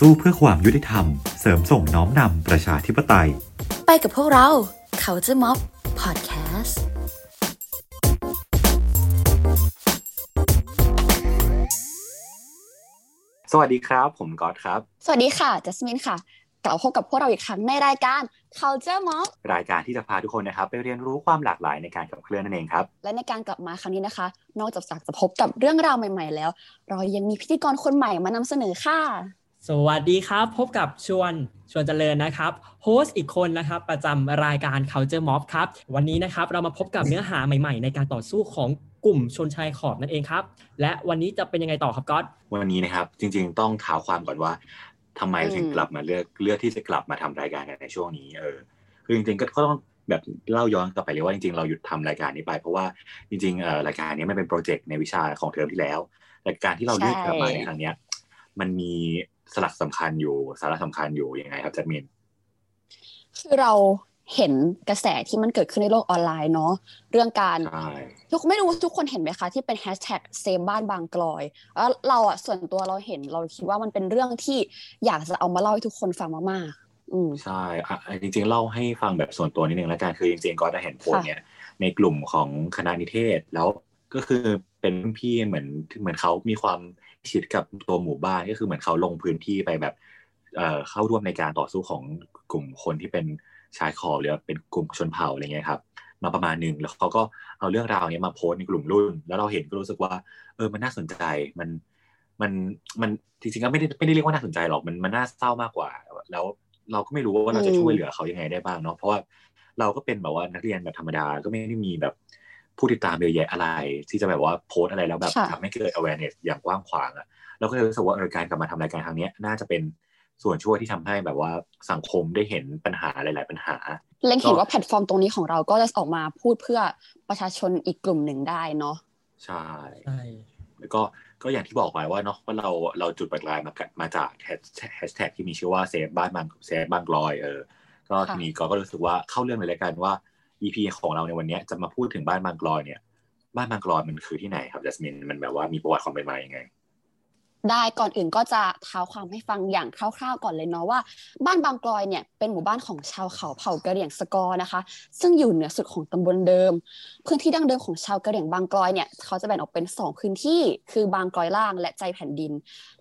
สู้เพื่อความยุติธรรม เสริมส่งน้อมนำประชาธิปไตย ไปกับพวกเรา Culture Mob Podcast สวัสดีครับ ผมก๊อตครับ สวัสดีค่ะจัสมินค่ะกลับมาพบกับพวกเราอีกครั้งในรายการ Culture Mob รายการที่จะพาทุกคนนะครับ ไปเรียนรู้ความหลากหลายในการขับเคลื่อนนั่นเองครับ และในการกลับมาครั้งนี้นะคะ นอกจากจะพบกับเรื่องราวใหม่ ๆ แล้ว เรายังมีพิธีกรคนใหม่มานำเสนอค่ะ สวัสดีครับ พบกับชวนชวนเจริญนะครับโฮสต์อีกคนนะครับ ประจำรายการ Culture Mob ครับ วันนี้นะครับเรามาพบกับเนื้อหาใหม่ๆ ในการต่อสู้ของกลุ่มชนชายขอบนั่นเองครับ และวันนี้จะเป็นยังไงต่อครับก๊อตวันนี้นะครับ จริงๆต้องเท้าความก่อนว่าทำไมถึงกลับมาเลือกเลือกที่จะกลับมาทำรายการกันในช่วงนี้เออคือจริงๆก็ต้องแบบเล่าย้อนกลับไปเลยว่าจริงๆเราหยุดทำรายการนี้ไป เพราะว่าจริงๆรายการนี้มันเป็น project ในวิชาของเทอมที่แล้วรายการที่เราเลือกกลับมาในครั้งเนี้ยมันมี สลักสำคัญอยู่สาระสำคัญอยู่ยังไงครับจัสมินคือเราเห็นกระแสที่มันเกิดขึ้นในโลกออนไลน์เนาะเรื่องการใช่ทุกไม่รู้ทุกคนเห็นไหมคะที่เป็น hashtag save บ้านบางกลอยแล้วเราอะส่วนตัวเราเห็นเราคิดว่ามันเป็นเรื่องที่อยากจะเอามาเล่าให้ทุกคนฟังมากๆอืมใช่อะจริงๆเล่าให้ฟังแบบส่วนตัวนิดนึงแล้วกันคือจริงๆก็ได้เห็นโพสต์เนี่ยในกลุ่มของคณะนิเทศแล้วก็คือเป็นรุ่นพี่เหมือนเหมือนเขามีความ ชิดกับตัวหมู่บ้านก็คือเหมือนเขาลงพื้นที่ไปแบบเอ่อเข้าร่วมในการต่อสู้ของกลุ่มคนที่เป็นชายขอบหรือว่าเป็นกลุ่มชนเผ่าอะไรเงี้ยครับมาประมาณหนึ่งแล้วเขาก็เอาเรื่องราวเนี้ยมาโพสในกลุ่มรุ่น แล้วเราเห็นก็รู้สึกว่า เออมันน่าสนใจมันมันมันจริงๆก็ไม่ได้ไม่ได้เรียกว่าน่าสนใจหรอกมันมันน่าเศร้ามากกว่า แล้วเราก็ไม่รู้ว่าเราจะช่วยเหลือเขายังไงได้บ้างเนาะเพราะว่าเราก็เป็นแบบว่านักเรียนแบบธรรมดาก็ไม่ได้มีแบบ ผู้ติดตามเยอะแยะอะไร ที่จะแบบว่าโพสต์อะไรแล้วแบบค่ะทำให้เกิด awareness อย่างกว้างขวางอะเราก็เลยรู้สึกว่าเออการกลับมาทำรายการครั้งเนี้ยน่าจะเป็นส่วนช่วยที่ทำให้แบบว่าสังคมได้เห็นปัญหาหลาย ๆ ปัญหาเล็งเห็นว่าแพลตฟอร์มตรงนี้ของเราก็จะออกมาพูดเพื่อประชาชนอีกกลุ่มหนึ่งได้เนาะใช่ใช่แล้วก็ก็อย่างที่บอกไปว่าเนาะว่าเราเราจุดประกายมาจากมาจากแฮชแท็กที่มีชื่อว่า save บ้านบาง save บางกลอยเออก็ค่ะทีนี้ก็ก็รู้สึกว่าเข้าเรื่องเลยแล้วกันว่า EP ของเราในวันนี้จะมาพูดถึงบ้านบางกลอยเนี่ย บ้านบางกลอยมันคือที่ไหนครับจัสมินมันแบบว่ามีประวัติความเป็นมายังไง ได้ก่อนอื่นก็จะเท้าความให้ฟังอย่างคร่าวๆก่อนเลยเนาะว่า บ้านบางกลอยเนี่ยเป็นหมู่บ้านของชาวเขาเผ่ากะเหรี่ยงสกอร์นะคะ ซึ่งอยู่เหนือสุดของตำบลเดิม พื้นที่ดั้งเดิมของชาวกะเหรี่ยงบางกลอยเนี่ยเขาจะแบ่งออกเป็นสองพื้นที่ คือบางกลอยล่างและใจแผ่นดิน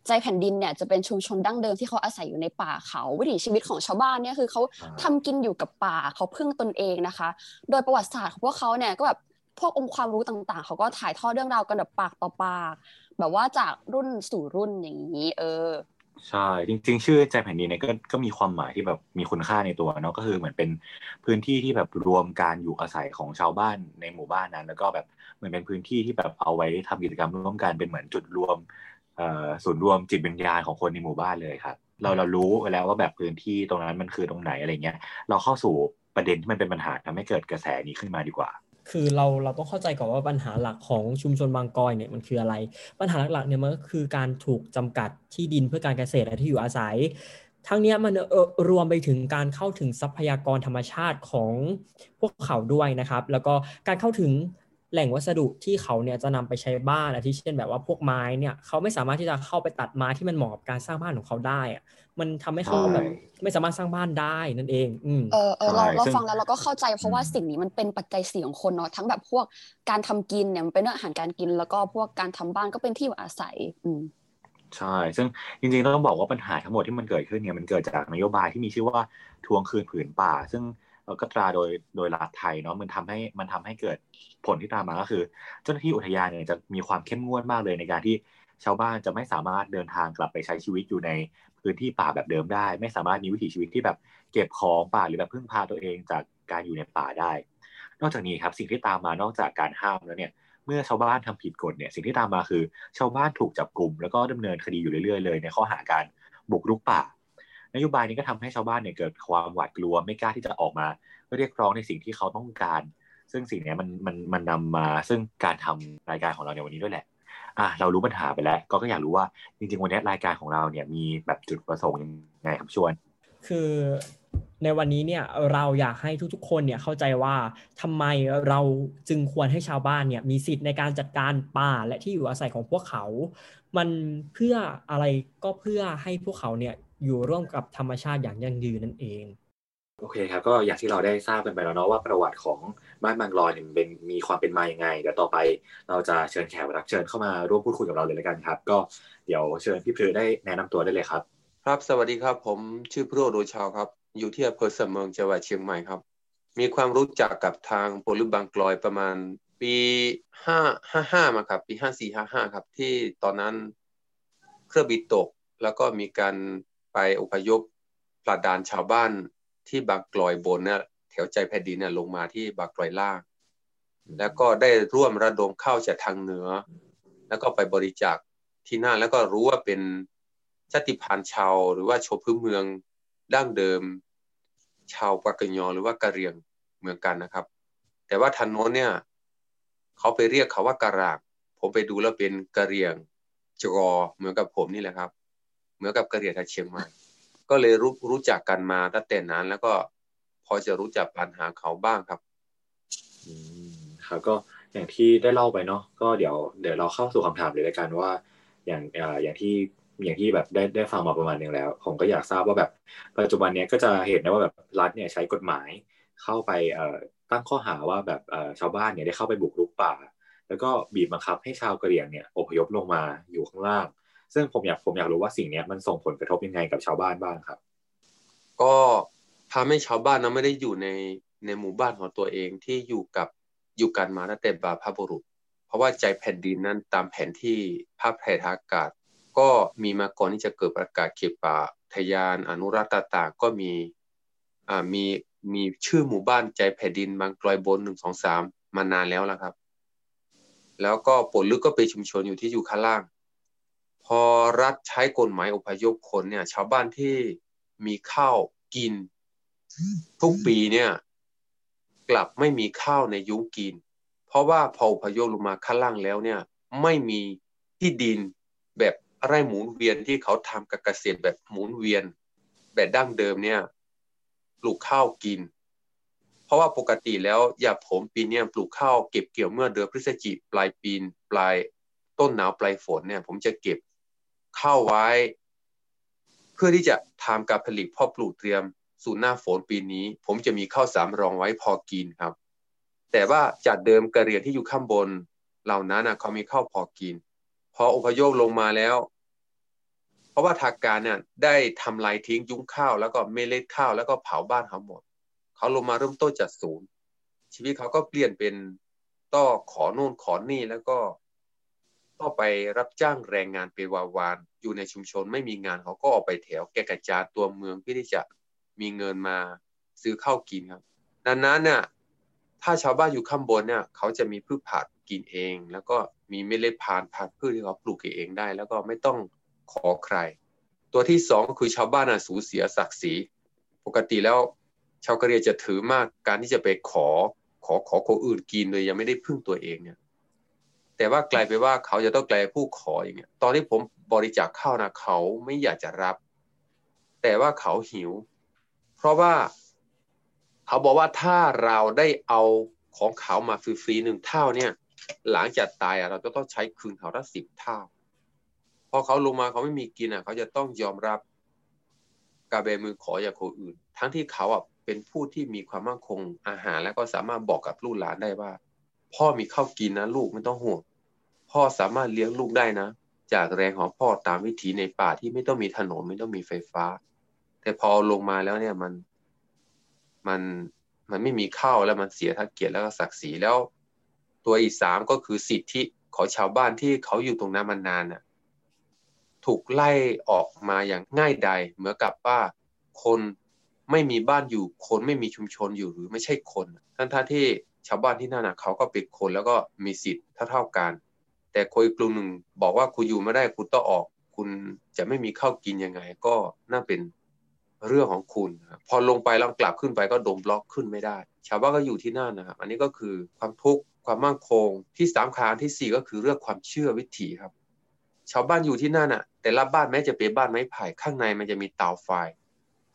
ใจแผ่นดินเนี่ยจะเป็นชุมชนดั้งเดิมที่เขาอาศัยอยู่ในป่าเขาวิถีชีวิตของชาวบ้านเนี่ยคือเขาอ่าทำกินอยู่กับป่าเขาพึ่งตนเองนะคะ โดยประวัติศาสตร์ของพวกเขาเนี่ยก็แบบพวกองค์ความรู้ต่างๆ เขาก็ถ่ายทอดเรื่องราวกันแบบปากต่อปาก แบบว่าจากรุ่นสู่รุ่นอย่างนี้ เออ ใช่ จริง ๆ ชื่อใจแผ่นดินเนี่ยก็ก็มีความหมายที่แบบมีคุณค่าในตัวเนาะก็คือเหมือนเป็นพื้นที่ที่แบบรวมการอยู่อาศัยของชาวบ้านในหมู่บ้านนั้น แล้วก็แบบเหมือนเป็นพื้นที่ที่แบบเอาไว้ทำกิจกรรมร่วมกันเป็นเหมือนจุดรวมเอ่อศูนย์รวมจิตวิญญาณของคนในหมู่บ้านเลยครับเราเรารู้ไปแล้วว่าแบบพื้นที่ตรงนั้นมันคือตรงไหนอะไรเงี้ย เราเข้าสู่ประเด็นที่มันเป็นปัญหาทำให้เกิดกระแสนี้ขึ้นมาดีกว่า คือเราเราต้องเข้าใจก่อนว่าปัญหาหลักของชุมชนบางกอยเนี่ยมันคืออะไร ปัญหาหลักๆเนี่ยมันก็คือการถูกจำกัดที่ดินเพื่อการเกษตรและที่อยู่อาศัย ทั้งนี้มันรวมไปถึงการเข้าถึงทรัพยากรธรรมชาติของพวกเขาด้วยนะครับ แล้วก็การเข้าถึง แหล่งวัสดุที่เขาเนี่ยจะนำไปใช้บ้านอาทิเช่นแบบว่าพวกไม้เนี่ยเขาไม่สามารถที่จะเข้าไปตัดไม้ที่มันเหมาะกับการสร้างบ้านของเขาได้อะมันทำให้เขาใช่แบบไม่สามารถสร้างบ้านได้นั่นเอง อืมเออเออเราใช่เราซึ่งฟังแล้วเราก็เข้าใจเพราะว่าอืมสิ่งนี้มันเป็นปัจจัยสี่ของคนเนาะทั้งแบบพวกการทำกินเนี่ยมันเป็นเรื่องอาหารการกิน แล้วก็พวกการทำบ้านก็เป็นที่อยู่อาศัย อืมใช่ ซึ่งจริงๆต้องบอกว่าปัญหาทั้งหมดที่มันเกิดขึ้นเนี่ยมันเกิดจากนโยบายที่มีชื่อว่าทวงคืนผืนป่า ซึ่งเอ่อ ก็ตราโดยโดยรัฐไทยเนาะมันทำให้มันทำให้เกิดผลที่ตามมาก็คือ เจ้าหน้าที่อุทยานเนี่ยจะมีความเข้มงวดมากเลยในการที่ชาวบ้านจะไม่สามารถเดินทางกลับไปใช้ชีวิตอยู่ในพื้นที่ป่าแบบเดิมได้ ไม่สามารถมีวิถีชีวิตที่แบบเก็บของป่าหรือแบบพึ่งพาตัวเองจากการอยู่ในป่าได้ นอกจากนี้ครับสิ่งที่ตามมานอกจากการห้ามแล้วเนี่ยเมื่อชาวบ้านทำผิดกฎเนี่ยสิ่งที่ตามมาคือ ชาวบ้านถูกจับกลุ่มแล้วก็ดำเนินคดีอยู่เรื่อยๆเลยในข้อหาการบุกรุกป่า นโยบายนี้ก็ทำให้ชาวบ้านเนี่ยเกิดความหวาดกลัวไม่กล้าที่จะออกมาเรียกร้องในสิ่งที่เขาต้องการ ซึ่งสิ่งนี้มันมันมันนำมาซึ่งการทำรายการของเราในวันนี้ด้วยแหละอะเรารู้ปัญหาไปแล้ว ก็ก็อยากรู้ว่าจริงๆ วันนี้รายการของเราเนี่ยมีแบบจุดประสงค์ยังไงครับชวน คือในวันนี้เนี่ยเราอยากให้ทุกๆ คนเนี่ยเข้าใจว่าทำไมเราจึงควรให้ชาวบ้านเนี่ยมีสิทธิ์ในการจัดการป่าและที่อยู่อาศัยของพวกเขา มันเพื่ออะไรก็เพื่อให้พวกเขาเนี่ย อยู่ร่วมกับธรรมชาติอย่างยั่งยืนนั่นเอง โอเคครับ ก็อย่างที่เราได้ทราบกันไปแล้วเนาะว่าประวัติของบ้านบางลอยเนี่ยเป็นมีความเป็นมาอย่างไงเดี๋ยวต่อไปเราจะเชิญแขกรับเชิญเข้ามาร่วมพูดคุยกับเราเลยแล้วกันครับ ก็เดี๋ยวเชิญพี่พลือได้แนะนำตัวได้เลยครับ ครับสวัสดีครับผมชื่อพระโดชาวครับ อยู่ที่อำเภอเสมิงจังหวัดเชียงใหม่ครับ มีความรู้จักกับทางโปรลุบางกลอยประมาณปีห้าห้าห้ามาครับ ปีห้าสี่ห้าห้าครับ ที่ตอนนั้นเครื่องบินตก แล้วก็มีการ ไปอพยพปราดานชาวบ้านที่บางกลอยบนเนี่ยแถวใจแผ่นดินเนี่ยลงมาที่บางกลอยล่าง แล้วก็ได้ร่วมระดมเข้าจากทางเหนือ แล้วก็ไปบริจาคที่นั่นแล้วก็รู้ว่าเป็นชาติพันธุ์ชาวหรือว่าชาวพื้นเมืองดั้งเดิม ชาวปากยอหรือว่ากะเรียงเหมือนกันนะครับ แต่ว่าทางโน้นเนี่ยเขาไปเรียกเขาว่ากะราก ผมไปดูแล้วเป็นกะเรียงจกอเหมือนกับผมนี่แหละครับ เหมือนกับกะเหรี่ยงทาเชียงใหม่ ก็เลยรู้รู้จักกันมาตั้งแต่นั้น แล้วก็พอจะรู้จักปัญหาเขาบ้างครับอืมครับก็อย่างที่ได้เล่าไปเนาะก็เดี๋ยวเดี๋ยวเราเข้าสู่คำถามเลยละกันว่า อย่างอ่าอย่างที่อย่างที่แบบได้ได้ฟังมาประมาณนึงแล้ว ผมก็อยากทราบว่าแบบปัจจุบันเนี้ยก็จะเห็นได้ว่าแบบรัฐเนี่ยใช้กฎหมายเข้าไปเอ่อตั้งข้อหาว่าแบบเอ่อชาวบ้านเนี่ยได้เข้าไปบุกรุกป่า แล้วก็บีบบังคับให้ชาวกะเหรี่ยงเนี่ยอพยพลงมาอยู่ข้างล่าง ซึ่งผมอยากผมอยากรู้ว่าสิ่งนี้มันส่งผลกระทบยังไงกับชาวบ้านบ้างครับ ก็ทำให้ชาวบ้านนะไม่ได้อยู่ในในหมู่บ้านของตัวเองที่อยู่กับอยู่กันมาตั้งแต่บรรพบุรุษ เพราะว่าใจแผ่นดินนั้นตามแผนที่ภาพถ่ายทางอากาศ ก็มีมาก่อนที่จะเกิดประกาศเขตป่าทยานอนุรักษ์ต่างๆก็มีอ่ามีมีชื่อหมู่บ้านใจแผ่นดินบางกลอยบนหนึ่งสองสามมานานแล้วละครับ แล้วก็ปลดลึกก็เป็นชุมชนอยู่ที่อยู่ข้างล่าง พอรัฐใช้กฎหมายอพยพคนเนี่ย ชาวบ้านที่มีข้าวกิน ทุกปีเนี่ย กลับไม่มีข้าวในยุ้งกิน เพราะว่าพออพยพลงมาข้างล่างแล้วเนี่ย ไม่มีที่ดินแบบไร่หมุนเวียนที่เขาทำกับเกษตรแบบหมุนเวียน แบบดั้งเดิมเนี่ย ปลูกข้าวกิน เพราะว่าปกติแล้วอย่าผมปีนี้ปลูกข้าวเก็บเกี่ยวเมื่อเดือนพฤศจิกปลายปีปลายต้นหนาวปลายฝนเนี่ย ผมจะเก็บ ข้าวไว้ เพื่อที่จะทำการผลิตพ่อปลูกเตรียมสู่หน้าฝนปีนี้ ผมจะมีข้าวสามรองไว้พอกินครับ แต่ว่าจากเดิมกระเรียงที่อยู่ข้างบน เหล่านั้นนะเขามีข้าวพอกิน พออพยพลงมาแล้ว เพราะว่าทางการเนี่ยได้ทำลายทิ้งยุ้งข้าวแล้วก็เมล็ดข้าวแล้วก็เผาบ้านเขาหมด เขาลงมาเริ่มต้นจากศูนย์ชีวิตเขาก็เปลี่ยนเป็นต้อขอโน่นขอนี่แล้วก็ ต้องไปรับจ้างแรงงานเป็นวานๆอยู่ในชุมชนไม่มีงานเขาก็ออกไปแถวแกกระจาตัวเมืองเพื่อที่จะมีเงินมาซื้อข้าวกินครับดังนั้นเนี่ยถ้าชาวบ้านอยู่ข้างบนเนี่ยเขาจะมีพืชผักกินเอง แล้วก็มีเมล็ดพันธุ์ผักพืชที่เขาปลูกเองได้ แล้วก็ไม่ต้องขอใคร ตัวที่สองคือชาวบ้านน่ะสูญเสียศักดิ์ศรีปกติแล้วชาวกะเหรี่ยงจะถือมากการที่จะไปขอขอขอคนอื่นกินโดยยังไม่ได้พึ่งตัวเองเนี่ย แต่ว่ากลายไปว่าเขาจะต้องกลายผู้ขออย่างเงี้ยตอนที่ผมบริจาคข้าวนะเขาไม่อยากจะรับ แต่ว่าเขาหิว เพราะว่าเขาบอกว่าถ้าเราได้เอาของเขามาฟรีๆหนึ่งเท่าเนี่ย หลังจากตายอะเราจะต้องใช้คืนเขาละสิบเท่าพอเขาลงมาเขาไม่มีกินอะ เขาจะต้องยอมรับการเบมือขอจากคนอื่น ทั้งที่เขาอะเป็นผู้ที่มีความมั่นคงอาหารแล้วก็สามารถบอกกับลูกหลานได้ว่า พ่อมีข้าวกินนะลูกไม่ต้องห่วงพ่อสามารถเลี้ยงลูกได้นะ จากแรงของพ่อตามวิถีในป่าที่ไม่ต้องมีถนนไม่ต้องมีไฟฟ้า แต่พอลงมาแล้วเนี่ยมันมันมันไม่มีข้าวแล้วมันเสียทั้งเกียรติแล้วก็ศักดิ์ศรีแล้ว ตัวอีกสามก็คือสิทธิของชาวบ้านที่เขาอยู่ตรงนั้นมานานน่ะถูกไล่ออกมาอย่างง่ายดายเหมือนกับว่าคนไม่มีบ้านอยู่คนไม่มีชุมชนอยู่หรือไม่ใช่คนทั้งท่าที่ ชาวบ้านที่นั่นน่ะเขาก็เป็นคนแล้วก็มีสิทธิ์เท่าๆกัน แต่คนอีกกลุ่มหนึ่งบอกว่าคุณอยู่ไม่ได้คุณต้องออก คุณจะไม่มีข้าวกินยังไง ก็น่าเป็นเรื่องของคุณครับพอลงไปแล้วกลับขึ้นไปก็โดนบล็อกขึ้นไม่ได้ ชาวบ้านก็อยู่ที่นั่นนะครับอันนี้ก็คือความทุกข์ความมั่นคง ที่สามคานที่สี่ก็คือเรื่องความเชื่อวิถีครับ ชาวบ้านอยู่ที่นั่นอะ แต่ละบ้านแม้จะเป็นบ้านไม้ไผ่ข้างในมันจะมีเตาไฟ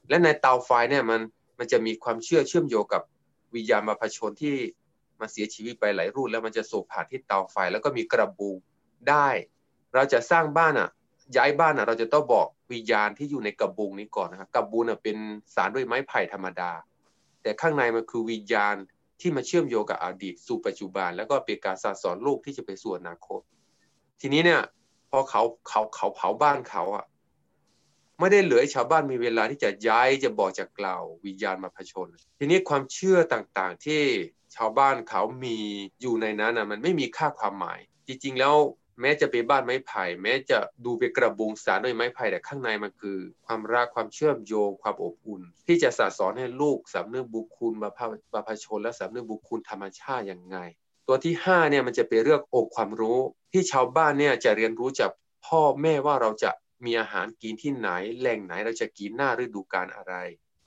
และในเตาไฟเนี่ยมันมันจะมีความเชื่อเชื่อมโยงกับวิญญาณมาพชนที่ มาเสียชีวิตไปหลายรุ่นแล้วมันจะส่งผ่านที่เตาไฟแล้วก็มีกระบุได้ เราจะสร้างบ้านอะ ย้ายบ้านอะ เราจะต้องบอกวิญญาณที่อยู่ในกระบุงนี้ก่อนนะครับกระบุงอะเป็นสารด้วยไม้ไผ่ธรรมดา แต่ข้างในมันคือวิญญาณที่มาเชื่อมโยงกับอดีตสู่ปัจจุบัน แล้วก็เป็นการสสอนลูกที่จะไปสู่อนาคต ทีนี้เนี่ยพอเขาเขาเขาเผาบ้านเขาอะไม่ได้เหลือชาวบ้านมีเวลาที่จะย้ายจะบอกจะกล่าววิญญาณมาผชน ทีนี้ความเชื่อต่างๆที่ ชาวบ้านเขามีอยู่ในนั้นนะมันไม่มีค่าความหมาย จริงๆแล้วแม้จะเป็นบ้านไม้ไผ่แม้จะดูเป็นกระบุงสารด้วยไม้ไผ่แต่ข้างในมันคือ ความรักความเชื่อมโยงความอบอุ่น ที่จะสสอนให้ลูกสำนึกบุญคุณมาพาพชน และสำนึกบุญคุณธรรมชาติอย่างไง ตัวที่5เนี่ยมันจะเป็นเรื่องอกความรู้ ที่ชาวบ้านเนี่ยจะเรียนรู้จากพ่อแม่ว่าเราจะมีอาหารกินที่ไหนแหล่งไหนเราจะกินหน้าฤดูกาลอะไร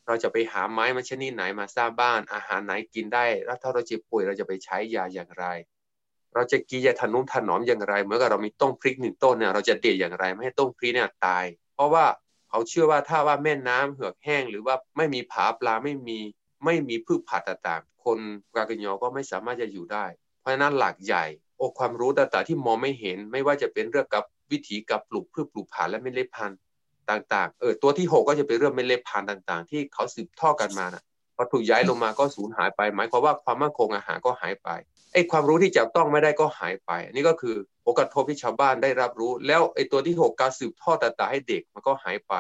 เราจะไปหาไม้มาชนิดไหนมาสร้างบ้าน อาหารไหนกินได้แล้วถ้าเราเจ็บป่วยเราจะไปใช้ยาอย่างไร เราจะกินยาทนุมถนอมอย่างไรเมื่อเรามีต้นพริกหนึ่งต้นเนี่ยเราจะเด็ดอย่างไรไม่ให้ต้นพริกเนี่ยตาย เพราะว่าเขาเชื่อว่าถ้าว่าแม่น้ำเหือกแห้ง หรือว่าไม่มีผาปลาไม่มีไม่มีพืชผักต่างๆ คนกาเกยอก็ไม่สามารถจะอยู่ได้ เพราะฉะนั้นหลักใหญ่โอความรู้ต่างๆที่มองไม่เห็น ไม่ว่าจะเป็นเรื่องกับวิถีกับปลูกพืชปลูกผักและเมล็ดพันธุ์ ต่างๆ เออตัวที่ 6 ก็จะเป็นเรื่องเมล็ดพันธุ์ต่างๆ ที่เขาสืบทอดกันมานะพอถูกย้ายลงมาก็สูญหายไป หมายความว่าความมั่นคงอาหารก็หายไปไอ้ความรู้ที่จับต้องไม่ได้ก็หายไปอันนี้ก็คือผลกระทบที่ชาวบ้านได้รับรู้ แล้วไอ้ตัวที่ 6 การสืบทอดต่างๆให้เด็กมันก็หายไป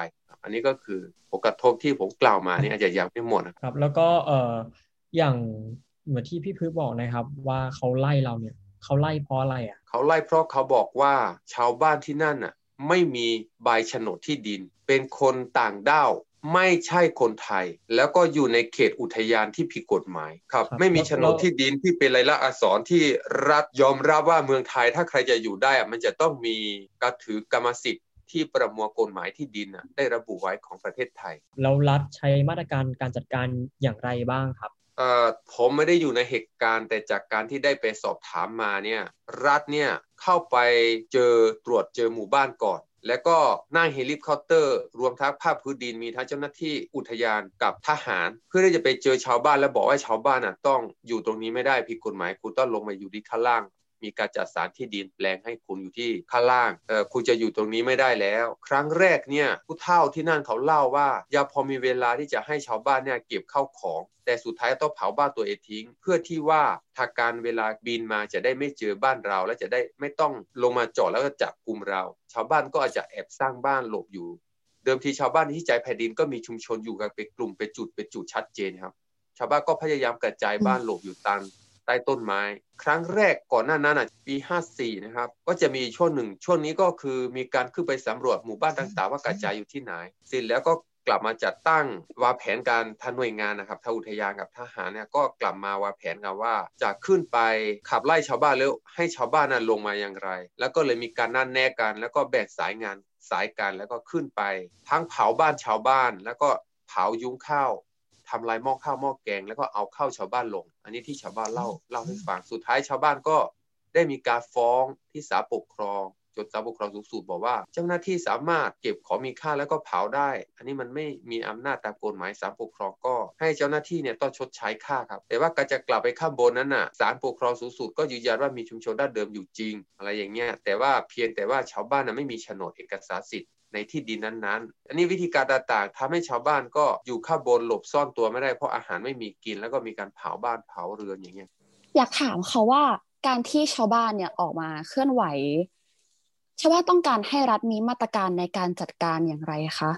อันนี้ก็คือผลกระทบที่ผมกล่าวมานี่อาจจะยังไม่หมดนะครับ แล้วก็เอ่ออย่างเหมือนที่พี่พื้บอกนะครับ ว่าเขาไล่เราเนี่ยเขาไล่เพราะอะไรอะเขาไล่เพราะเขาบอกว่าชาวบ้านที่นั่นอะ ไม่มีใบโฉนดที่ดิน เป็นคนต่างด้าวไม่ใช่คนไทย แล้วก็อยู่ในเขตอุทยานที่ผิดกฎหมายครับ ไม่มีโฉนดที่ดินที่เป็นลายลักษณ์อักษรที่รัฐยอมรับว่าเมืองไทยถ้าใครจะอยู่ได้มันจะต้องมีการถือกรรมสิทธิ์ที่ประมวลกฎหมายที่ดินได้ระบุไว้ของประเทศไทย แล้วรัฐใช้มาตรการการจัดการอย่างไรบ้างครับเอ่อ ผมไม่ได้อยู่ในเหตุการณ์ แต่จากการที่ได้ไปสอบถามมาเนี่ยรัฐเนี่ยเข้าไปเจอตรวจเจอหมู่บ้านก่อน แล้วก็นั่งเฮลิคอปเตอร์ รวมทั้งภาคพื้นดินมีทั้งเจ้าหน้าที่อุทยานกับทหาร เพื่อที่จะไปเจอชาวบ้านและบอกว่าชาวบ้านน่ะต้องอยู่ตรงนี้ไม่ได้ผิดกฎหมายคุณต้องลงมาอยู่ที่ข้างล่าง มีการจัดสรรที่ดินแปลงให้คุณอยู่ที่ข้างล่างเออคุณจะอยู่ตรงนี้ไม่ได้แล้ว ครั้งแรกเนี่ยผู้เฒ่าที่นั่นเขาเล่าว่าอย่าพอมีเวลาที่จะให้ชาวบ้านเนี่ยเก็บเข้าของ แต่สุดท้ายต้องเผาบ้านตัวเองทิ้ง เพื่อที่ว่าถ้าการเวลาบินมาจะได้ไม่เจอบ้านเรา และจะได้ไม่ต้องลงมาจอดแล้วก็จับกลุ่มเรา ชาวบ้านก็อาจจะแอบสร้างบ้านหลบอยู่ เดิมทีชาวบ้านที่ใจแผ่นดินก็มีชุมชนอยู่กันเป็นกลุ่มเป็นจุดเป็นจุดชัดเจนครับชาวบ้านก็พยายามกระจายบ้านหลบอยู่ตาม ใต้ต้นไม้ ครั้งแรกก่อนหน้านั้นปี 54 นะครับ ก็จะมีช่วงหนึ่ง ช่วงนี้ก็คือมีการขึ้นไปสำรวจหมู่บ้านต่างๆ ว่ากระจายอยู่ที่ไหน เสร็จแล้วก็กลับมาจัดตั้งวางแผนการทางหน่วยงานนะครับทางอุทยานกับทหารเนี่ยก็กลับมาวางแผนกันว่าจะขึ้นไปขับไล่ชาวบ้านแล้วให้ชาวบ้านนั้นลงมาอย่างไร แล้วก็เลยมีการนั่นแน่กัน แล้วก็แบ่งสายงานสายการแล้วก็ขึ้นไป ทั้งเผาบ้านชาวบ้าน แล้วก็เผายุ้งข้าว ทำลายหม้อข้าวหม้อแกง แล้วก็เอาเข้าชาวบ้านลง อันนี้ที่ชาวบ้านเล่าเล่าให้ฟังสุดท้ายชาวบ้านก็ได้มีการฟ้องที่ศาลปกครองจนศาลปกครองสูงสุดบอกว่า เจ้าหน้าที่สามารถเก็บของมีค่าแล้วก็เผาได้ อันนี้มันไม่มีอำนาจตามกฎหมายศาลปกครองก็ ให้เจ้าหน้าที่เนี่ยต้องชดใช้ค่าครับ แต่ว่าการจะกลับไปข้างบนนั้นน่ะศาลปกครองสูงสุดก็ยืนยันว่ามีชุมชนด้านเดิมอยู่จริง อะไรอย่างเงี้ยแต่ว่าเพียงแต่ว่าชาวบ้านน่ะไม่มีโฉนดเอกสารสิทธิ์ ในที่ดินนั้นๆ อันนี้วิธีการต่างๆทำให้ชาวบ้านก็อยู่ข้าบนหลบซ่อนตัวไม่ได้เพราะอาหารไม่มีกิน แล้วก็มีการเผาบ้านเผาเรือนอย่างเงี้ยอยากถามเขาว่าการที่ชาวบ้านเนี่ยออกมาเคลื่อนไหวชาวบ้านต้องการให้รัฐมีมาตรการในการจัดการอย่างไรคะ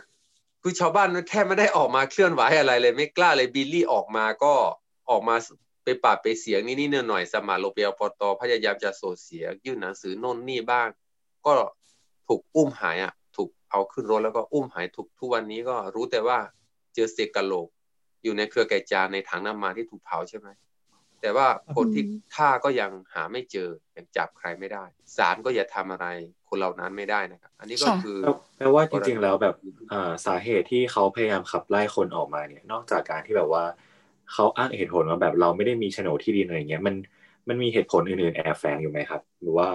คือชาวบ้านแค่ไม่ได้ออกมาเคลื่อนไหวอะไรเลยไม่กล้าเลยบิลลี่ออกมาก็ออกมาไปปาดไปเสียงนี่นี่หน่อยสมาโลเปียปตพยายามจะโสเสียยื่นหนังสือโน่นนี่บ้าง ก็ถูกอุ้มหายอะ เอาขึ้นรถแล้วก็อุ้มหายทุกทุกวันนี้ก็รู้แต่ว่าเจอเศษกะโหลก อยู่ในเครือไก่จานในถังน้ำมันที่ถูกเผาใช่ไหมแต่ว่าคนที่ฆ่าก็ยังหาไม่เจอยังจับใครไม่ได้ศาลก็อย่าทำอะไรคนเหล่านั้นไม่ได้นะครับ อันนี้ก็คือแปลว่าจริงๆแล้วแบบสาเหตุที่เขาพยายามขับไล่คนออกมาเนี่ย นอกจากการที่แบบว่าเขาอ้างเหตุผลว่าแบบเราไม่ได้มีโฉนดที่ดินอะไรเงี้ยมันมันมีเหตุผลอื่นๆแอบแฝงอยู่ไหมครับ หรือว่า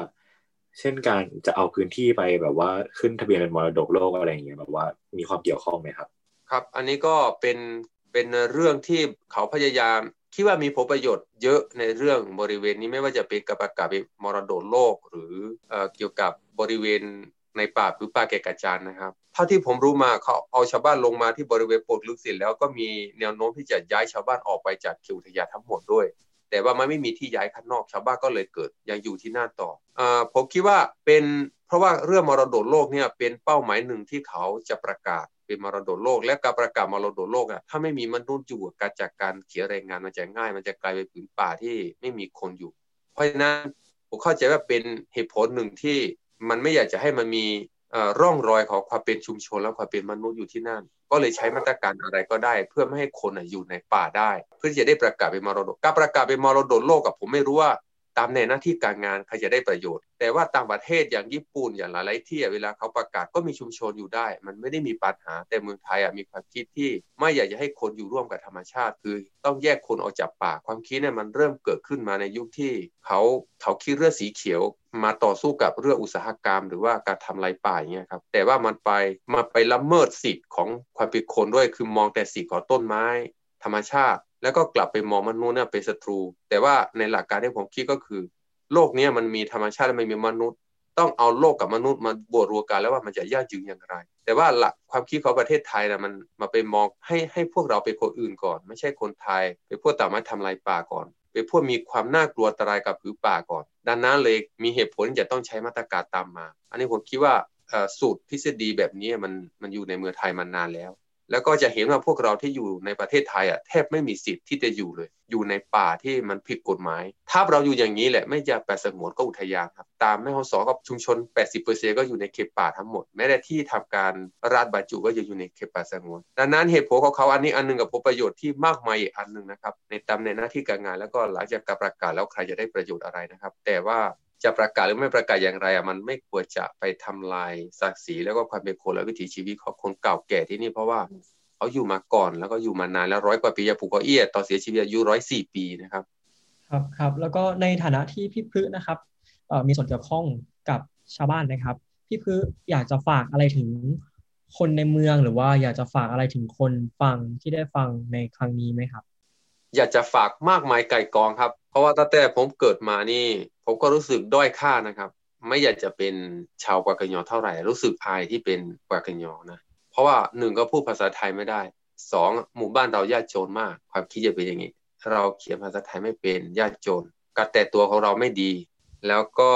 เช่นการจะเอาพื้นที่ไปแบบว่าขึ้นทะเบียนเป็นมรดกโลกอะไรอย่างเงี้ยแบบว่ามีความเกี่ยวข้องไหมครับ ครับ อันนี้ก็เป็นเป็นเรื่องที่เขาพยายามคิดว่ามีผลประโยชน์เยอะในเรื่องบริเวณนี้ไม่ว่าจะเป็นกับประกาศมรดกโลก หรือเอเกี่ยวกับบริเวณในป่าหรือป่าแก่กระจานนะครับเท่าที่ผมรู้มาเขาเอาชาวบ้านลงมาที่บริเวณปดลึกเสร็จแล้วก็มีแนวโน้มที่จะย้ายชาวบ้านออกไปจากเขตอุทยานทั้งหมดด้วย แต่ว่ามันไม่มีที่ย้ายข้างนอกชาวบ้านก็เลยเกิดยังอยู่ที่หน้าต่ออผมคิดว่าเป็นเพราะว่าเรื่องมรดกโลกเนี่ยเป็นเป้าหมายหนึ่งที่เขาจะประกาศเป็นมรดกโลก และการประกาศมรดกโลกอะถ้าไม่มีมนุษย์อยู่การจากการเขียนรายงานมันจะง่าย มันจะกลายเป็นผืนป่าที่ไม่มีคนอยู่ เพราะฉะนั้นผมเข้าใจว่าเป็นเหตุผลหนึ่งที่มันไม่อยากจะให้มันมี ร่องรอยของความเป็นชุมชนและความเป็นมนุษย์อยู่ที่นั่น ก็เลยใช้มาตรการอะไรก็ได้ เพื่อไม่ให้คนอยู่ในป่าได้ เพื่อจะได้ประกาศเป็นมรดกการประกาศเป็นมรดกโลกกับผมไม่รู้ว่า ตามในหน้าที่การงานใครจะได้ประโยชน์ แต่ว่าต่างประเทศอย่างญี่ปุ่นอย่างหลายๆที่เวลาเขาประกาศก็มีชุมชนอยู่ได้ มันไม่ได้มีปัญหาแต่เมืองไทยมีความคิดที่ไม่อยากจะให้คนอยู่ร่วมกับธรรมชาติ คือต้องแยกคนออกจากป่าความคิดเนี่ยมันเริ่มเกิดขึ้นมาในยุคที่เขาเขาคิดเรื่องสีเขียวมาต่อสู้กับเรื่องอุตสาหกรรม หรือว่าการทำลายป่าอย่างเงี้ยครับแต่ว่ามันไปมาไปละเมิดสิทธิ์ของความเป็นคนด้วยคือมองแต่สิทธิ์ของต้นไม้ ธรรมชาติ แล้วก็กลับไปมองมนุษย์เนี่ยเป็นศัตรู แต่ว่าในหลักการที่ผมคิดก็คือ โลกนี้มันมีธรรมชาติและไม่มีมนุษย์ ต้องเอาโลกกับมนุษย์มาบวกรวมกันแล้วว่ามันจะยั่งยืนอย่างไร แต่ว่าหลักความคิดของประเทศไทยนะมันมาเป็นมองให้ให้พวกเราเป็นคนอื่นก่อน ไม่ใช่คนไทยเป็นพวกต่างมาทำลายป่าก่อนเป็นพวกมีความน่ากลัวอันตรายกับผืนป่าก่อน ดังนั้นเลยมีเหตุผลจะต้องใช้มาตรการตามมา อันนี้ผมคิดว่าสูตรทฤษฎีแบบนี้มันมันอยู่ในเมืองไทยมานานแล้ว แล้วก็จะเห็นว่าพวกเราที่อยู่ในประเทศไทยอะแทบไม่มีสิทธิ์ที่จะอยู่เลย อยู่ในป่าที่มันผิดกฎหมาย ถ้าเราอยู่อย่างนี้แหละไม่จะแปดสงวนก็อุทยานครับ ตามแม่ฮ่องสอนกับชุมชน 80%ก็อยู่ในเขตป่าทั้งหมด แม้แต่ที่ทำการราดบรรจุก็จะอยู่ในเขตป่าสงวน ดังนั้นเหตุผลของเขาอันนี้อันนึงกับผลประโยชน์ที่มากมายอีกอันหนึ่งนะครับในตำแหน่งหน้าที่การงานแล้วก็หลังจากการประกาศแล้วใครจะได้ประโยชน์อะไรนะครับ แต่ว่า จะประกาศหรือไม่ประกาศอย่างไรอะมันไม่ควรจะไปทำลายศักดิ์ศรีแล้วก็ความเป็นคนและวิถีชีวิตของคนเก่าแก่ที่นี่เพราะว่าเขาอยู่มาก่อนแล้วก็อยู่มานานแล้วร้อยกว่าปียาผูกเอี้ยตอนเสียชีวิตอายุร้อยสี่ปีนะครับ ครับครับแล้วก็ในฐานะที่พี่พืชนะครับมีส่วนเกี่ยวข้องกับชาวบ้านนะครับ พี่พืชอยากจะฝากอะไรถึงคนในเมืองหรือว่าอยากจะฝากอะไรถึงคนฟังที่ได้ฟังในครั้งนี้ไหมครับ อยากจะฝากมากมายไก่กองครับ เพราะว่าตั้งแต่ผมเกิดมานี่ ผมก็รู้สึกด้อยค่านะครับ ไม่อยากจะเป็นชาวกวากยอเท่าไหร่ รู้สึกอายที่เป็นกวากยอนะ เพราะว่าหนึ่งก็พูดภาษาไทยไม่ได้สองหมู่บ้านเรายากจนมาก ความคิดจะเป็นอย่างนี้ เราเขียนภาษาไทยไม่เป็นยากจนการแต่ตัวของเราไม่ดี แล้วก็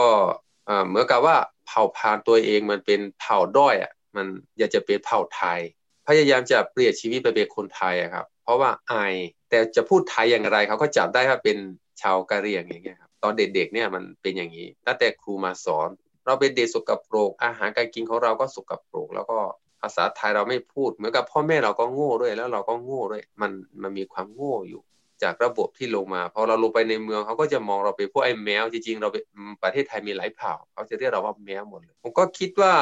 เหมือนกับว่าเผ่าพานตัวเองมันเป็นเผ่าด้อยอะมันอยากจะเป็นเผ่าไทย พยายามจะเปลี่ยนชีวิตไปเป็นคนไทยครับ เพราะว่าอายแต่จะพูดไทยอย่างไรเขาก็จับได้ว่าเป็น ชาวกะเหรี่ยงอย่างเงี้ยครับตอนเด็กๆเนี่ยมันเป็นอย่างนี้ตั้งแต่ครูมาสอน เราเป็นเด็กสกปรกอาหารการกินของเราก็สกปรกแล้วก็ภาษาไทยเราไม่พูดเหมือนกับพ่อแม่เราก็โง่ด้วยแล้วเราก็โง่ด้วยมันมันมีความโง่อยู่ จากระบบที่ลงมาพอเราลงไปในเมืองเขาก็จะมองเราเป็นพวกไอ้แมวจริงๆเราเป็นประเทศไทยมีหลายเผ่าเขาจะเรียกเราว่าแมวหมดเลยผมก็คิดว่า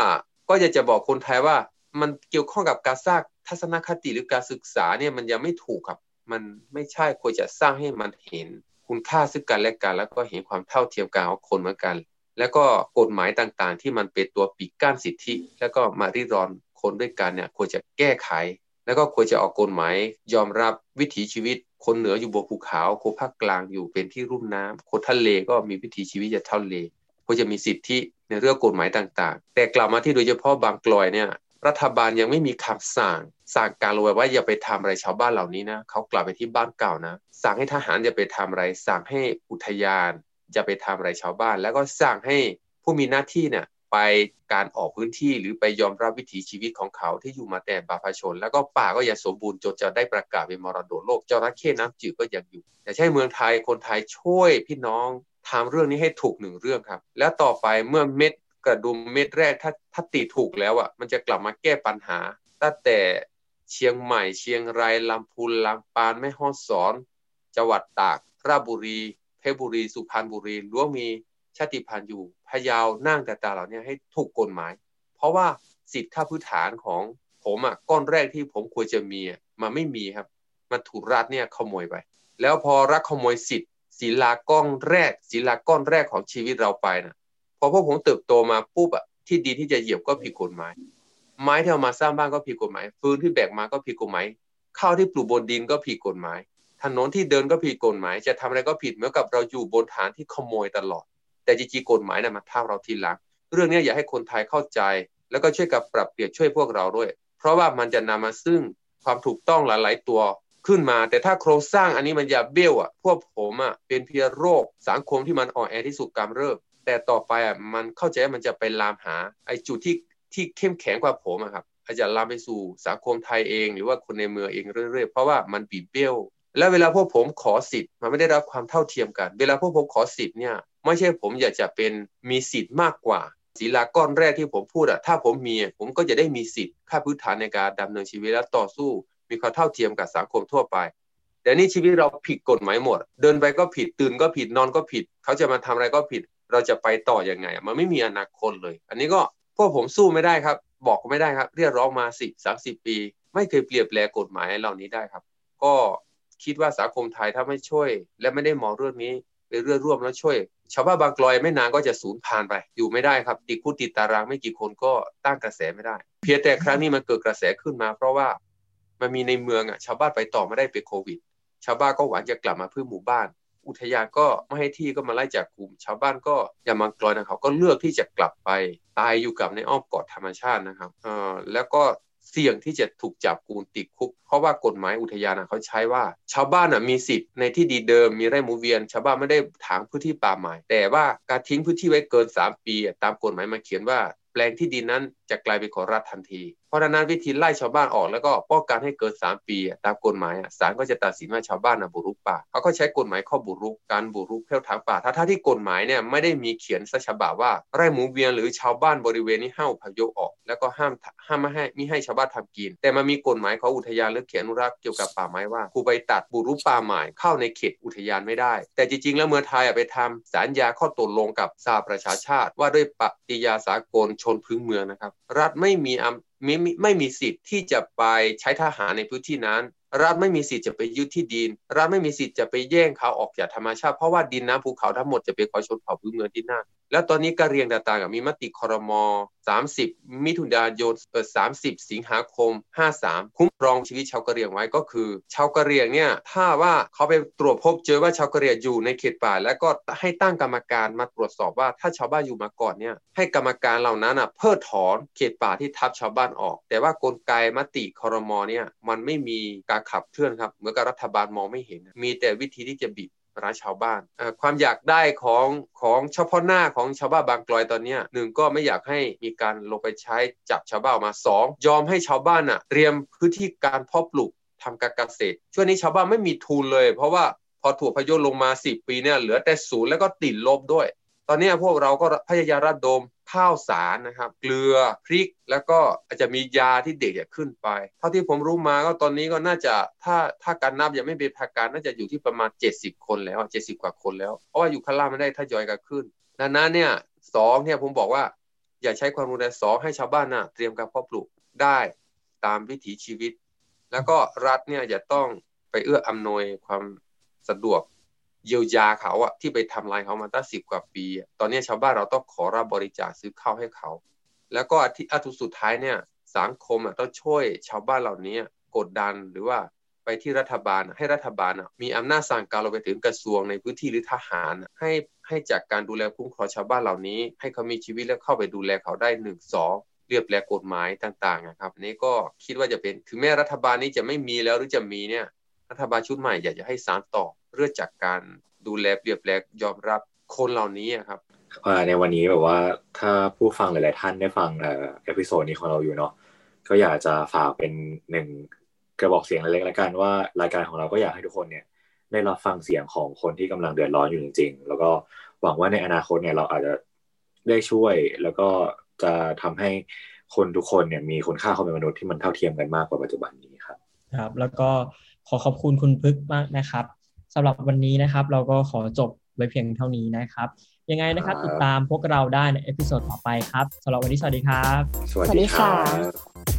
ก็อยากจะบอกคนไทยว่า มันเกี่ยวข้องกับการสร้างทัศนคติหรือการศึกษาเนี่ยมันยังไม่ถูกครับ มันไม่ใช่ควรจะสร้างให้มันเห็น คุณค่าซึ่งกันและกัน แล้วก็เห็นความเท่าเทียมกันของคนเหมือนกัน แล้วก็กฎหมายต่างๆ ที่มันเป็นตัวปิดกั้นสิทธิ แล้วก็มาริรอนคนด้วยกันเนี่ยควรจะแก้ไข แล้วก็ควรจะออกกฎหมายยอมรับวิถีชีวิต คนเหนืออยู่บนภูเขาคนภาคกลางอยู่เป็นที่รุ่มน้ำคนทะเลก็มีวิถีชีวิตจะทะเลควรจะมีสิทธิในเรื่องกฎหมายต่างๆ แต่กลับมาที่โดยเฉพาะบางกลอยเนี่ยรัฐบาลยังไม่มีคำสั่ง สั่งการลงไว้ว่าอย่าไปทำอะไรชาวบ้านเหล่านี้นะเขากลับไปที่บ้านเก่านะ สั่งให้ทหารอย่าไปทำอะไร สั่งให้อุทยานอย่าไปทำอะไรชาวบ้าน แล้วก็สั่งให้ผู้มีหน้าที่เนี่ยไปการออกพื้นที่หรือไปยอมรับวิถีชีวิตของเขาที่อยู่มาแต่บาพชน แล้วก็ป่าก็อยังสมบูรณ์จนจะได้ประกาศเป็นมรดกโลกจระเข้น้ำจืดก็ยังอยู่แต่ใช่เมืองไทยคนไทยช่วยพี่น้องทำเรื่องนี้ให้ถูกหนึ่งเรื่องครับ แล้วต่อไปเมื่อเม็ดกระดุมเม็ดแรกถ้าถ้าตีถูกแล้วอะมันจะกลับมาแก้ปัญหาตั้งแต่ เชียงใหม่ เชียงรายลำพูนลำปางแม่ฮ่องสอน จังหวัดตากราชบุรี เพชรบุรี สุพรรณบุรีล้วนมีชาติพันธุ์อยู่พยาวนั่งแต่ตาเหล่านี้ให้ถูกกฎหมาย เพราะว่าสิทธิค่าพื้นฐานของผมอะก้อนแรกที่ผมควรจะมีมันไม่มีครับ มันถูกรัฐเนี่ยขโมยไป แล้วพอรัฐขโมยสิทธิ์ศิลาก้อนแรกศิลาก้อนแรกของชีวิตเราไปนะพอพวกผมเติบโตมาปุ๊บอะที่ดีที่จะเหยียบก็ผิดกฎหมาย ไม้ที่เอามาสร้างบ้านก็ผิดกฎหมายฟืนที่แบกมาก็ผิดกฎหมายข้าวที่ปลูกบนดินก็ผิดกฎหมาย ถนนที่เดินก็ผิดกฎหมาย จะทำอะไรก็ผิดเหมือนกับเราอยู่บนฐานที่ขโมยตลอด แต่จริงๆกฎหมายนะ่ะมาท้าเราทีหลัง เรื่องนี้อยากให้คนไทยเข้าใจ แล้วก็ช่วยกับปรับเปลี่ยนช่วยพวกเราด้วย เพราะว่ามันจะนำมาซึ่งความถูกต้องหลายๆตัวขึ้นมา แต่ถ้าโครงสร้างอันนี้มันอย่าเบี้ยวอะพวกผมอะเป็นเพียงโรค สังคมที่มันอ่อนแอที่สุดกำเริบแต่ต่อไปอะมันเข้าใจมันจะไปลามหาไอ้จุดที่ ที่เข้มแข็งกว่าผมอะครับ อาจจะลามไปสู่สังคมไทยเอง หรือว่าคนในเมืองเองเรื่อยๆ เพราะว่ามันบีบเบี้ยว แล้วเวลาพวกผมขอสิทธิ์มันไม่ได้รับความเท่าเทียมกัน เวลาพวกผมขอสิทธิ์เนี่ยไม่ใช่ผมอยากจะเป็นมีสิทธิ์มากกว่าศีลาก้อนแรกที่ผมพูดอะถ้าผมมีผมก็จะได้มีสิทธิ์ค่าพื้นฐานในการดำเนินชีวิตและต่อสู้ มีความเท่าเทียมกับสังคมทั่วไปแต่นี่ชีวิตเราผิดกฎหมายหมด เดินไปก็ผิดตื่นก็ผิดนอนก็ผิด เขาจะมาทำอะไรก็ผิด เราจะไปต่ออยังไง มันไม่มีอนาคตเลย อันนี้ก็ พวกผมสู้ไม่ได้ครับ บอกไม่ได้ครับ เรียกร้องมาสิสามสิบปี ไม่เคยเปลี่ยนแปลงกฎหมายเหล่านี้ได้ครับ ก็คิดว่าสังคมไทยถ้าไม่ช่วย และไม่ได้มองเรื่องนี้เป็นเรื่องร่วมแล้วช่วย ชาวบ้านบางกลอยไม่นานก็จะสูญพันธุ์ไป อยู่ไม่ได้ครับ ติดคุกติดตารางไม่กี่คนก็ตั้งกระแสไม่ได้ เพียงแต่ครั้งนี้มันเกิดกระแสขึ้นมา เพราะว่ามันมีในเมืองอะชาวบ้านไปต่อไม่ได้เป็นโควิด ชาวบ้านก็หวังจะกลับมาเพื่อหมู่บ้าน อุทยานก็ไม่ให้ที่ก็มาไล่จากกลุ่ม ชาวบ้านก็อย่างมังกรนะครับก็เลือกที่จะกลับไป ตายอยู่กับในอ้อมกอดธรรมชาตินะครับเอ่อแล้วก็เสี่ยงที่จะถูกจับกูนติดคุก เพราะว่ากฎหมายอุทยานเขาใช้ว่า ชาวบ้านมีสิทธิ์ในที่ดีเดิมมีไร่หมูเวียน ชาวบ้านไม่ได้ถางพื้นที่ป่าใหม่ แต่ว่าการทิ้งพื้นที่ไว้เกิน 3 ปี ตามกฎหมายมาเขียนว่า แปลงที่ดินนั้นจะกลายเป็นของรัฐทันที ราะฉะนั้นวิธีไล่ชาวบ้านออกแล้วก็ป้องกันให้เกิน3 ปีตามกฎหมายศาลก็จะตัดสินว่าชาวบ้านบุรุกป่าเขาก็ใช้กฎหมายข้อบุรุกการบุรุกเพ่วถางป่าถ้าถ้าที่กฎหมายเนี่ยไม่ได้มีเขียนสัฉบับว่าไร่หมุนเวียนหรือชาวบ้านบริเวณนี้ห้ามพยพออก แล้วก็ห้ามห้ามไม่ให้ม่ให้ชาวบ้านทำกิน แต่มันมีกฎหมายของอุทยานหรือเขียนอนุรักษ์เกี่ยวกับป่าไม้ว่าผู้ไปตัดบุรุกป่าใหม่เข้าในเขตอุทยานไม่ได้ แต่จริงๆ แล้วเมืองไทยไปทำสัญญาข้อตกลงกับสหประชาชาติ ว่าด้วยปฏิญาสากลชนพื้นเมืองนะครับรัฐไม่มีอำ ไม่ไม่มีสิทธิ์ที่จะไปใช้ทหารในพื้นที่นั้น รัฐไม่มีสิทธิ์จะไปยึดที่ดิน รัฐไม่มีสิทธิ์จะไปแย่งเขาออกจากธรรมชาติเพราะว่าดินน้ำภูเขาทั้งหมดจะเป็นของชนเผ่าพื้นเมืองที่นั่นแล้วตอนนี้กะเรียงต่างๆมีมติคอรมอ30 มิถุนายนเออ30 สิงหาคม 53 คุ้มครองชีวิตชาวกะเรียงไว้ก็คือ ชาวกะเรียงเนี่ยถ้าว่าเขาไปตรวจพบเจอว่าชาวกะเรียงอยู่ในเขตป่า แล้วก็ให้ตั้งกรรมการมาตรวจสอบว่าถ้าชาวบ้านอยู่มาก่อนเนี่ยให้กรรมการเหล่านั้นอะเพิกถอนเขตป่าที่ทับชาวบ้านออก แต่ว่ากลไกมติคอรมอเนี่ยมันไม่มีการขับเคลื่อนครับเหมือนกับรัฐบาลมองไม่เห็น มีแต่วิธีที่จะบีบร้านชาวบ้าน ความอยากได้ของของเฉพาะหน้าของชาวบ้านบางกลอยตอนนี้หนึ่งก็ไม่อยากให้มีการลงไปใช้จับชาวบ้านมาสองยอมให้ชาวบ้านอะเตรียมพื้นที่การเพาะปลูกทำการเกษตร ช่วงนี้ชาวบ้านไม่มีทุนเลย เพราะว่าพอถูกพยุลงมา 10 ปีเนี่ยเหลือแต่ศูนย์แล้วก็ติดลบด้วย ตอนนี้พวกเราก็พยายามระดม ข้าวสารนะครับ เกลือพริก แล้วก็อาจจะมียาที่เด็กจะขึ้นไป เท่าที่ผมรู้มาก็ตอนนี้ก็น่าจะถ้าถ้าการนับยังไม่เป็นทางการน่าจะอยู่ที่ประมาณ 70 คนแล้ว 70 กว่าคนแล้ว เพราะว่าอยู่ข้างล่างไม่ได้ทยอยกันขึ้นดังนั้นเนี่ยสองเนี่ยผมบอกว่าอย่าใช้ความรุนแรงสองให้ชาวบ้านน่ะเตรียมการเพาะปลูกได้ตามวิถีชีวิต แล้วก็รัฐเนี่ยจะต้องไปเอื้ออำนวยความสะดวก เยียวยาเขาอะที่ไปทำลายเขามาตั้งสิบกว่าปี ตอนนี้ชาวบ้านเราต้องขอรับบริจาคซื้อข้าวให้เขา แล้วก็ที่อัตุสุดท้ายเนี่ยสังคมอะต้องช่วยชาวบ้านเหล่านี้กดดันหรือว่าไปที่รัฐบาลให้รัฐบาลมีอำนาจสั่งการเราไปถึงกระทรวงในพื้นที่หรือทหารให้ให้จากการดูแลคุ้มครองชาวบ้านเหล่านี้ ให้เขามีชีวิตแล้วเข้าไปดูแลเขาได้หนึ่งสองระเบียบและกฎหมายต่างๆนะครับนี่ก็คิดว่าจะเป็นถึงแม้รัฐบาลนี้จะไม่มีแล้วหรือจะมีเนี่ย รัฐบาลชุดใหม่อยากจะให้สานต่อเรื่องจากการดูแลเปลี่ยนแปลงยอมรับคนเหล่านี้ครับในวันนี้แบบว่าถ้าผู้ฟังหลาย ๆ ท่านได้ฟัง episode นี้ของเราอยู่เนาะก็อยากจะฝากเป็นหนึ่งกระบอกเสียงเล็กๆแล้วกันว่ารายการของเราก็อยากให้ทุกคนเนี่ยได้รับฟังเสียงของคนที่กำลังเดือดร้อนอยู่จริง ๆ แล้วก็หวังว่าในอนาคตเนี่ยเราอาจจะได้ช่วย แล้วก็จะทำให้คนทุกคนเนี่ยมีคุณค่าความเป็นมนุษย์ที่มันเท่าเทียมกันมากกว่าปัจจุบันนี้ครับ ครับ แล้วก็ ขอขอบคุณคุณพึกมากนะครับสำหรับวันนี้นะครับ เราก็ขอจบไว้เพียงเท่านี้นะครับ ยังไงนะครับติดตามพวกเราได้ใน episode ต่อไปครับสำหรับวันนี้สวัสดีครับ สวัสดีครับ